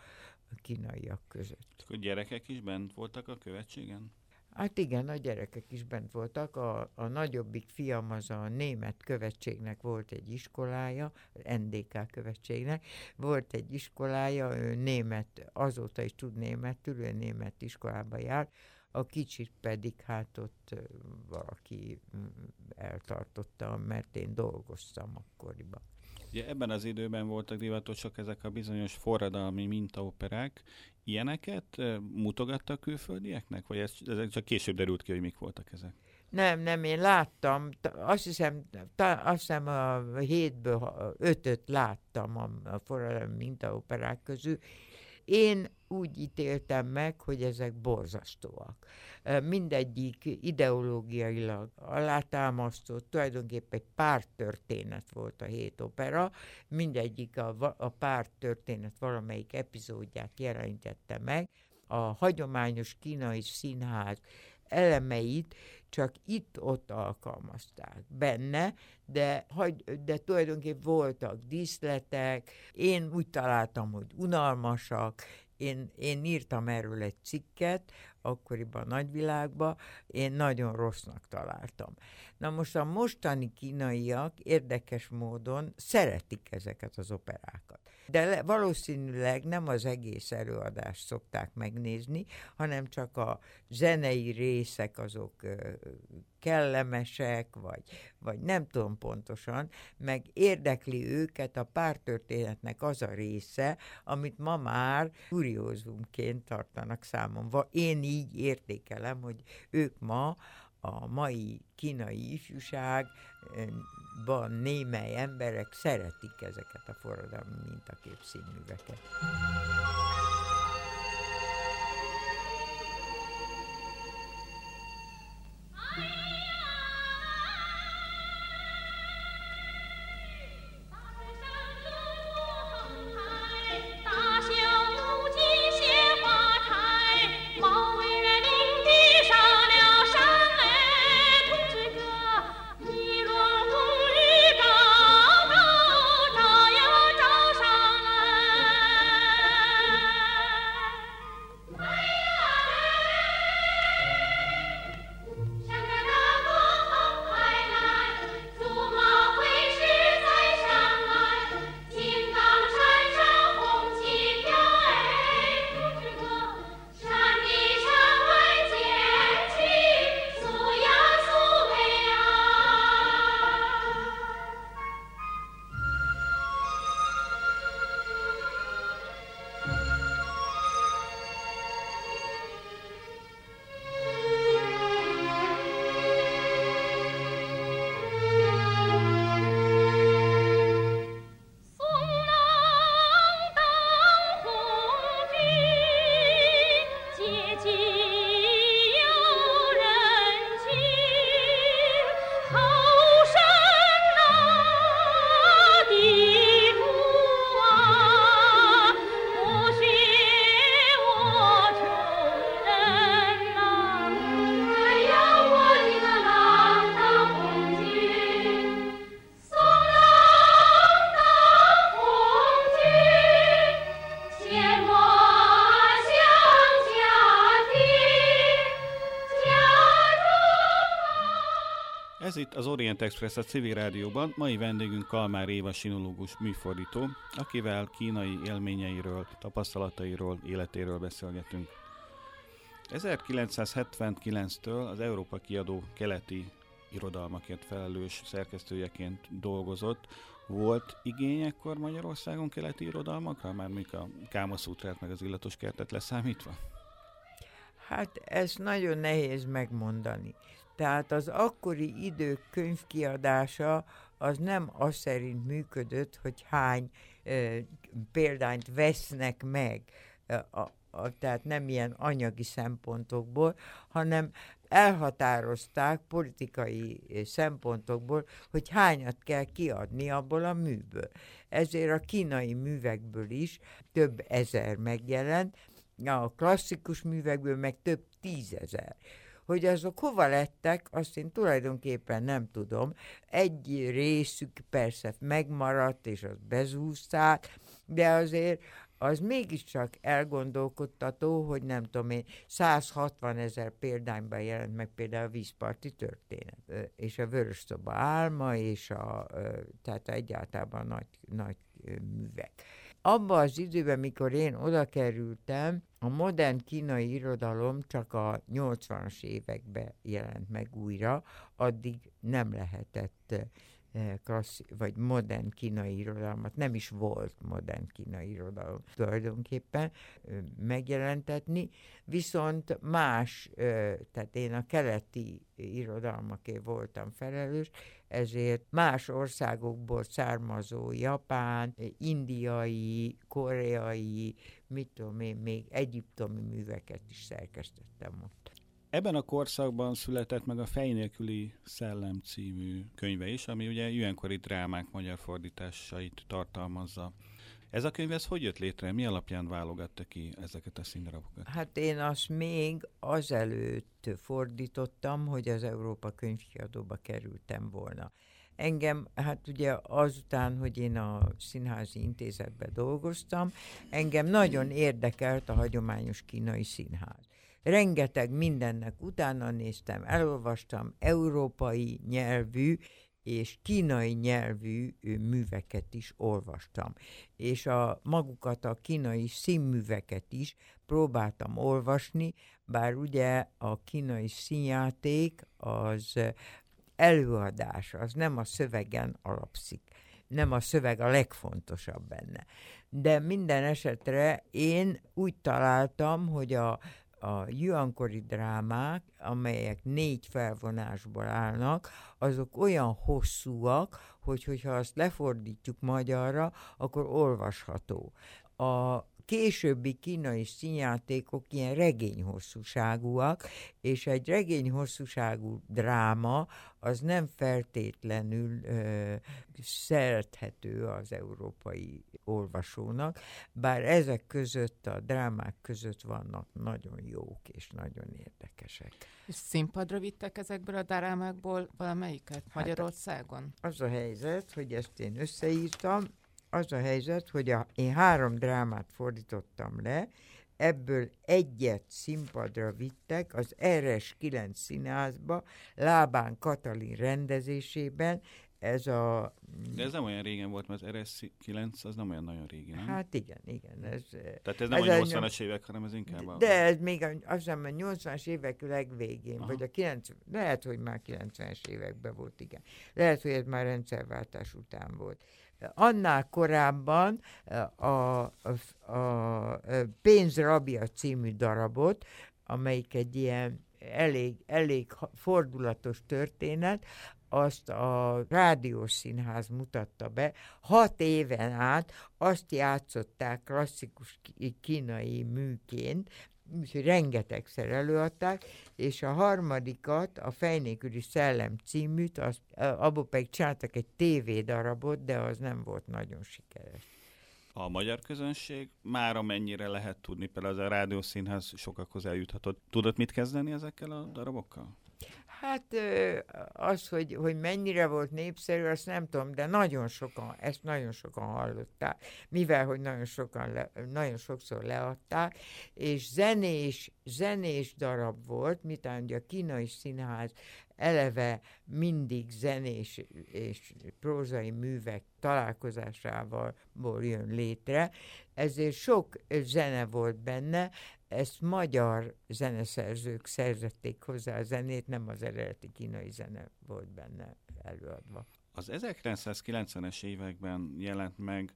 kínaiak között. Akkor gyerekek is bent voltak a követségen? Hát igen, a gyerekek is bent voltak. A, a nagyobbik fiam az a német követségnek volt egy iskolája, NDK követségnek, volt egy iskolája, ő német, azóta is tud németül, ő német iskolába jár, a kicsit pedig hát ott valaki mm, eltartotta, mert én dolgoztam akkoriban. Ugye ebben az időben voltak divatosak ezek a bizonyos forradalmi mintaoperák. Ilyeneket mutogattak külföldieknek? Vagy ez, ezek csak később derült ki, hogy mik voltak ezek? Nem, nem, én láttam, azt hiszem, azt hiszem a hétből ötöt láttam a, a forradalmi mintaoperák közül, én úgy ítéltem meg, hogy ezek borzasztóak. Mindegyik ideológiailag alátámasztott, tulajdonképpen egy pártörténet volt a hét opera, mindegyik a, a pártörténet valamelyik epizódját jelentette meg. A hagyományos kínai színház elemeit csak itt-ott alkalmazták benne, de, de tulajdonképpen voltak díszletek, én úgy találtam, hogy unalmasak, én, én írtam erről egy cikket, akkoriban a nagyvilágban, én nagyon rossznak találtam. Na most a mostani kínaiak érdekes módon szeretik ezeket az operákat. De le, valószínűleg nem az egész előadást szokták megnézni, hanem csak a zenei részek azok kellemesek, vagy, vagy nem tudom pontosan, meg érdekli őket a pártörténetnek az a része, amit ma már kuriózumként tartanak számon. Én így értékelem, hogy ők ma a mai kínai ifjúságban némely emberek szeretik ezeket a forradalmi mintakép színműveket. Orient Express a civil rádióban. Mai vendégünk Kalmár Éva sinológus műfordító, akivel kínai élményeiről, tapasztalatairól, életéről beszélgetünk. 1979-től az Európa kiadó keleti irodalmakért felelős szerkesztőjeként dolgozott. Volt igény ekkor Magyarországon keleti irodalmakra, már még a Kámaszútrát meg az illatos kertet leszámítva? Hát ez nagyon nehéz megmondani. Tehát az akkori idők könyvkiadása az nem az szerint működött, hogy hány e, példányt vesznek meg, e, a, a, tehát nem ilyen anyagi szempontokból, hanem elhatározták politikai szempontokból, hogy hányat kell kiadni abból a műből. Ezért a kínai művekből is több ezer megjelent, a klasszikus művekből meg több tízezer. Hogy azok hova lettek, azt én tulajdonképpen nem tudom. Egy részük persze megmaradt, és az bezúzták, de azért az mégiscsak elgondolkodtató, hogy nem tudom én, 160 ezer példányban jelent meg például a vízparti történet, és a Vörös Szoba álma, és a, tehát egyáltalán nagy, nagy művek. Abban az időben, mikor én oda kerültem, a modern kínai irodalom csak a 80-as években jelent meg újra, addig nem lehetett Eh, klassz, vagy modern kínai irodalmat, nem is volt modern kínai irodalom tulajdonképpen megjelentetni, viszont más, tehát én a keleti irodalmaké voltam felelős, ezért más országokból származó japán, indiai, koreai, mit tudom én, még egyiptomi műveket is szerkesztettem ott. Ebben a korszakban született meg a Fej nélküli szellem című könyve is, ami ugye ilyenkori drámák magyar fordításait tartalmazza. Ez a könyv, ez hogy jött létre? Mi alapján válogatta ki ezeket a színdarabokat? Hát én azt még azelőtt fordítottam, hogy az Európa könyvkiadóba kerültem volna. Engem, hát ugye azután, hogy én a színházi intézetben dolgoztam, engem nagyon érdekelt a hagyományos kínai színház rengeteg mindennek utána néztem, elolvastam európai nyelvű és kínai nyelvű műveket is olvastam. És a magukat a kínai színműveket is próbáltam olvasni, bár ugye a kínai színjáték az előadás, az nem a szövegen alapszik. Nem a szöveg a legfontosabb benne. De minden esetre én úgy találtam, hogy a a juankori drámák, amelyek négy felvonásból állnak, azok olyan hosszúak, hogy hogyha azt lefordítjuk magyarra, akkor olvasható. A későbbi kínai színjátékok ilyen regényhosszúságúak, és egy regényhosszúságú dráma az nem feltétlenül ö, szerethető az európai olvasónak, bár ezek között, a drámák között vannak nagyon jók és nagyon érdekesek. És színpadra vittek ezekből a drámákból valamelyiket hát Magyarországon? Hát az a helyzet, hogy ezt én összeírtam, az a helyzet, hogy a, én három drámát fordítottam le, ebből egyet színpadra vittek az RS 9 színházba, Lábán Katalin rendezésében, ez a... De ez nem olyan régen volt, mert az RS9 az nem olyan nagyon régi, nem? Hát igen, igen. Ez, Tehát ez nem ez a 80-as évek, hanem ez inkább a... De ez még azt hiszem a 80-as évek legvégén, Aha. vagy a 90, lehet, hogy már 90-es években volt, igen. Lehet, hogy ez már rendszerváltás után volt. Annál korábban a, a, a Pénzrabia című darabot, amelyik egy ilyen elég, elég fordulatos történet, azt a rádiós színház mutatta be. Hat éven át azt játszották klasszikus kínai műként, úgyhogy rengetegszer előadták, és a harmadikat, a Fejnéküli Szellem címűt, azt, abból pedig csináltak egy tévédarabot, de az nem volt nagyon sikeres. A magyar közönség már amennyire lehet tudni, például az a rádiószínház sokakhoz eljuthatott. Tudod mit kezdeni ezekkel a darabokkal? Hát az, hogy, hogy mennyire volt népszerű, azt nem tudom, de nagyon sokan, ezt nagyon sokan hallották, mivel, hogy nagyon, sokan le, nagyon sokszor leadták, és zenés, zenés darab volt, mitán ugye a kínai színház eleve mindig zenés és prózai művek találkozásával jön létre, ezért sok zene volt benne, ezt magyar zeneszerzők szerzették hozzá a zenét, nem az eredeti kínai zene volt benne előadva. Az 1990-es években jelent meg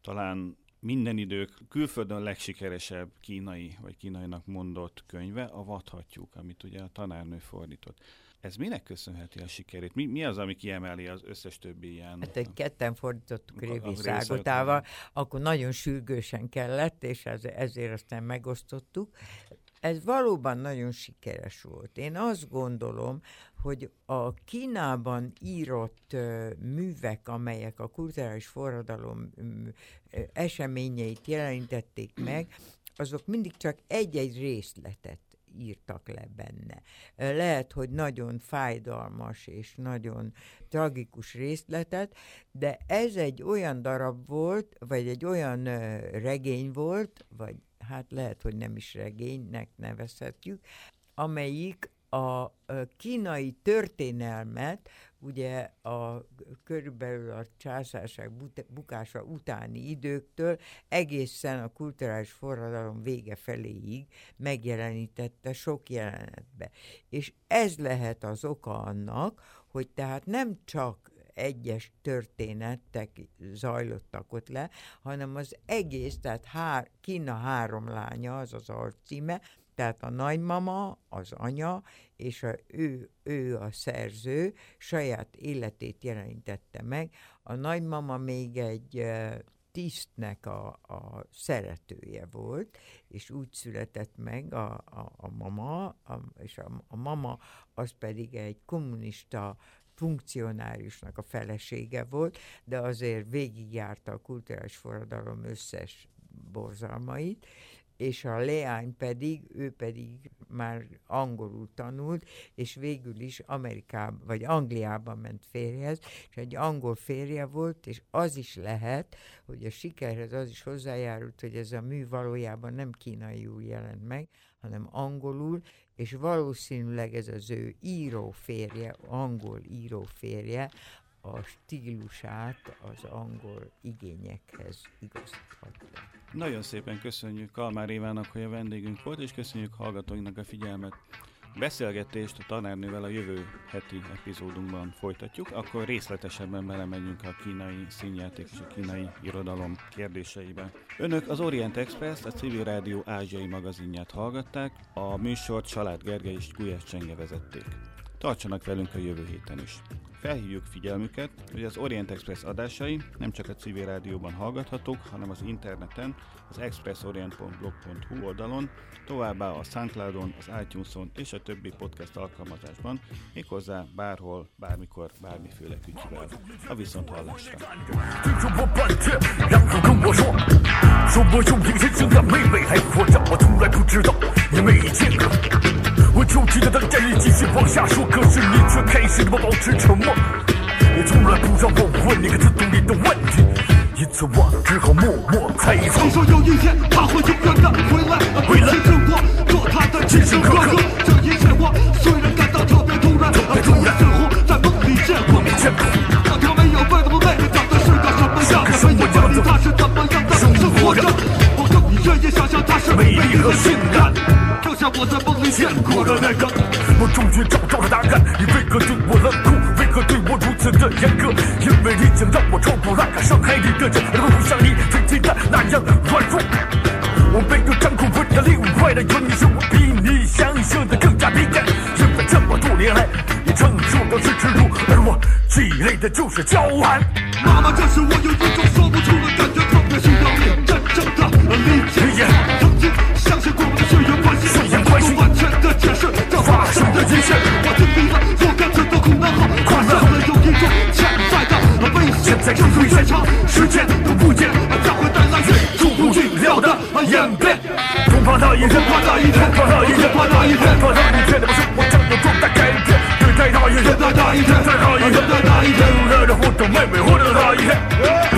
talán minden idők külföldön legsikeresebb kínai, vagy kínainak mondott könyve, a Vadhatjuk, amit ugye a tanárnő fordított. Ez minek köszönheti a sikerét? Mi, mi az, ami kiemeli az összes többi ilyen? Hát egy ketten fordítottuk Révész Ágotával, akkor nagyon sürgősen kellett, és ez, ezért aztán megosztottuk. ez valóban nagyon sikeres volt. Én azt gondolom, hogy a Kínában írott uh, művek, amelyek a kulturális forradalom um, eseményeit jelenítették meg, azok mindig csak egy-egy részletet írtak le benne. Lehet, hogy nagyon fájdalmas és nagyon tragikus részletet, de ez egy olyan darab volt, vagy egy olyan regény volt, vagy hát lehet, hogy nem is regénynek nevezhetjük, amelyik a kínai történelmet, ugye a körülbelül a császárság bukása utáni időktől egészen a kulturális forradalom vége feléig megjelenítette sok jelenetbe. És ez lehet az oka annak, hogy tehát nem csak egyes történetek zajlottak ott le, hanem az egész, tehát hár, Kína három lánya, az az alcíme, tehát a nagymama, az anya, és a, ő, ő a szerző saját életét jelenítette meg. A nagymama még egy tisztnek a, a szeretője volt, és úgy született meg a, a, a mama, a, és a, a mama az pedig egy kommunista funkcionáriusnak a felesége volt, de azért végigjárta a kulturális forradalom összes borzalmait, és a leány pedig, ő pedig már angolul tanult, és végül is Amerikában, vagy Angliában ment férjhez, és egy angol férje volt, és az is lehet, hogy a sikerhez az is hozzájárult, hogy ez a mű valójában nem kínaiul jelent meg, hanem angolul, és valószínűleg ez az ő író férje, angol író férje, a stílusát az angol igényekhez igazíthatja. Nagyon szépen köszönjük Kalmár Évának, hogy a vendégünk volt, és köszönjük hallgatóinknak a figyelmet. Beszélgetést a tanárnővel a jövő heti epizódunkban folytatjuk, akkor részletesebben belemegyünk a kínai színjáték és a kínai irodalom kérdéseibe. Önök az Orient Express, a Civil Rádió ázsiai magazinját hallgatták, a műsort Salád Gergely és Gulyás Csenge vezették. Tartsanak velünk a jövő héten is. Felhívjuk figyelmüket, hogy az Orient Express adásai nem csak a civil rádióban hallgathatók, hanem az interneten, az expressorient.blog.hu oldalon, továbbá a Soundcloudon, az iTunes-on és a többi podcast alkalmazásban, méghozzá bárhol, bármikor, bármiféle kütyüvel. A viszont hallásra! 说我有一个这样妹妹还活着，我从来不知道，也没见过。我就记得当家人继续往下说，可是你却开始对我保持沉默。你从来不让我问你个自懂你的问题，因此我只好默默猜测。你说有一天他会永远的回来，回来跟我做他的亲生哥哥。这一切我虽然感到特别突然，特别突然，似乎在梦里见过。见过。那他没有问，我妹妹长得是个什么样？没有问你他是怎么样的生活着？可以想象她是美丽和性感。就像我在梦里见过的那个，我终于找到了答案。你为何对我冷酷？为何对我如此的严格？因为你曾让我抽不烂，伤害你的人，而不像你曾经的那样软弱。我没有掌控我的另外的原因是我比你想象的更加敏感。因为这么多年来，你承受的是耻辱，而我积累的就是骄傲。妈妈，这时我有一种说不出的感觉，特别需要你真正的理解。曾经相信过我的血缘关系。完全的解释这发生的一切，我经历了若干次的苦难后，发现了有一种潜在的危险，就是越长时间都不见，将会带来越出乎意料的演变。恐怕那一天，恐怕那一天，恐怕那一天，恐怕那一天，恐怕那一天，我生活将有重大改变。对待那一天，在那一天，在那一天，在那一天，为了我的妹妹，活的那一天，恐怕那一天，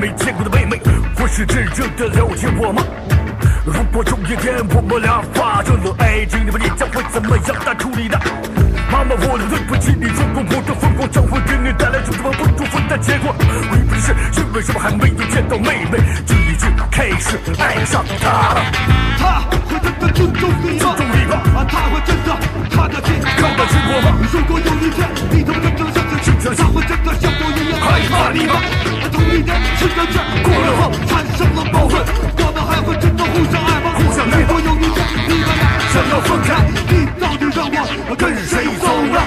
没见过的妹妹，或是真正的了解我吗？如果有一天我们俩发生了爱情，你们将会怎么样来处理呢？妈妈，我对不起你，如果我的疯狂将会给你带来就么不祝福的结果，会不是因为什么还没有见到妹妹，就已经开始爱上她？她会真的尊重你吗？尊重你吗？啊，她会真的看的心、看的起我吗？如果有一天你。年吃的劲，过了后产生了矛盾，我们还会真的互相爱吗？互相如果有一天你们俩想要分开，你到底让我跟谁走呢？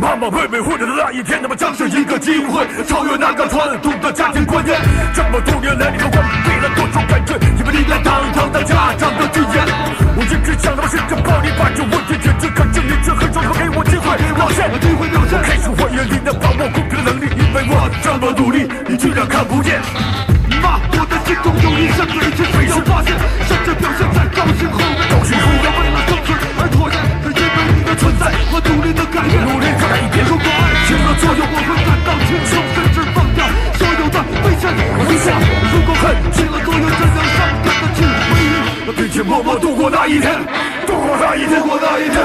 妈妈，妹妹活着的那一天，他妈将是一个机会，超越那个传统的家庭观念。这么多年来，你和我浪了多少感觉？因为你的堂堂的家长的尊严，我一直想他妈试着暴力把这问题解决，可是你却很少给我机会我现。居然看不见。妈，我的心中有一扇门，却没有发现，甚至表现在高兴后面。高兴后面为了生存而妥协，是因为你的存在，我努力的改变，努力改变。如果爱起了作用，我会感到轻松，甚至放掉所有的危险和理想。如果恨起了作用，这样伤感的去回忆，并且默默度过那一天，度过那一天，度过那一天，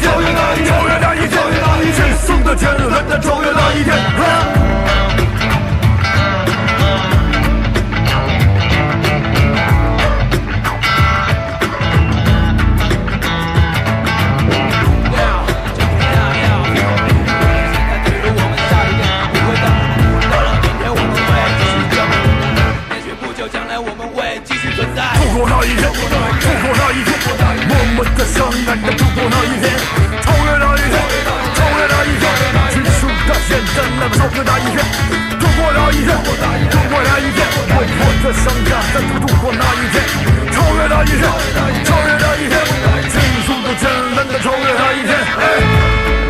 超越那一超越那一超越那一天，送的天蓝的超越那一天。我们的伤感。艰难超越那一天，度过那一天，度过那一天，我霍的商家，怎样度过那一天？超越那一天，超越那一天，迅速的简单的超越那一天。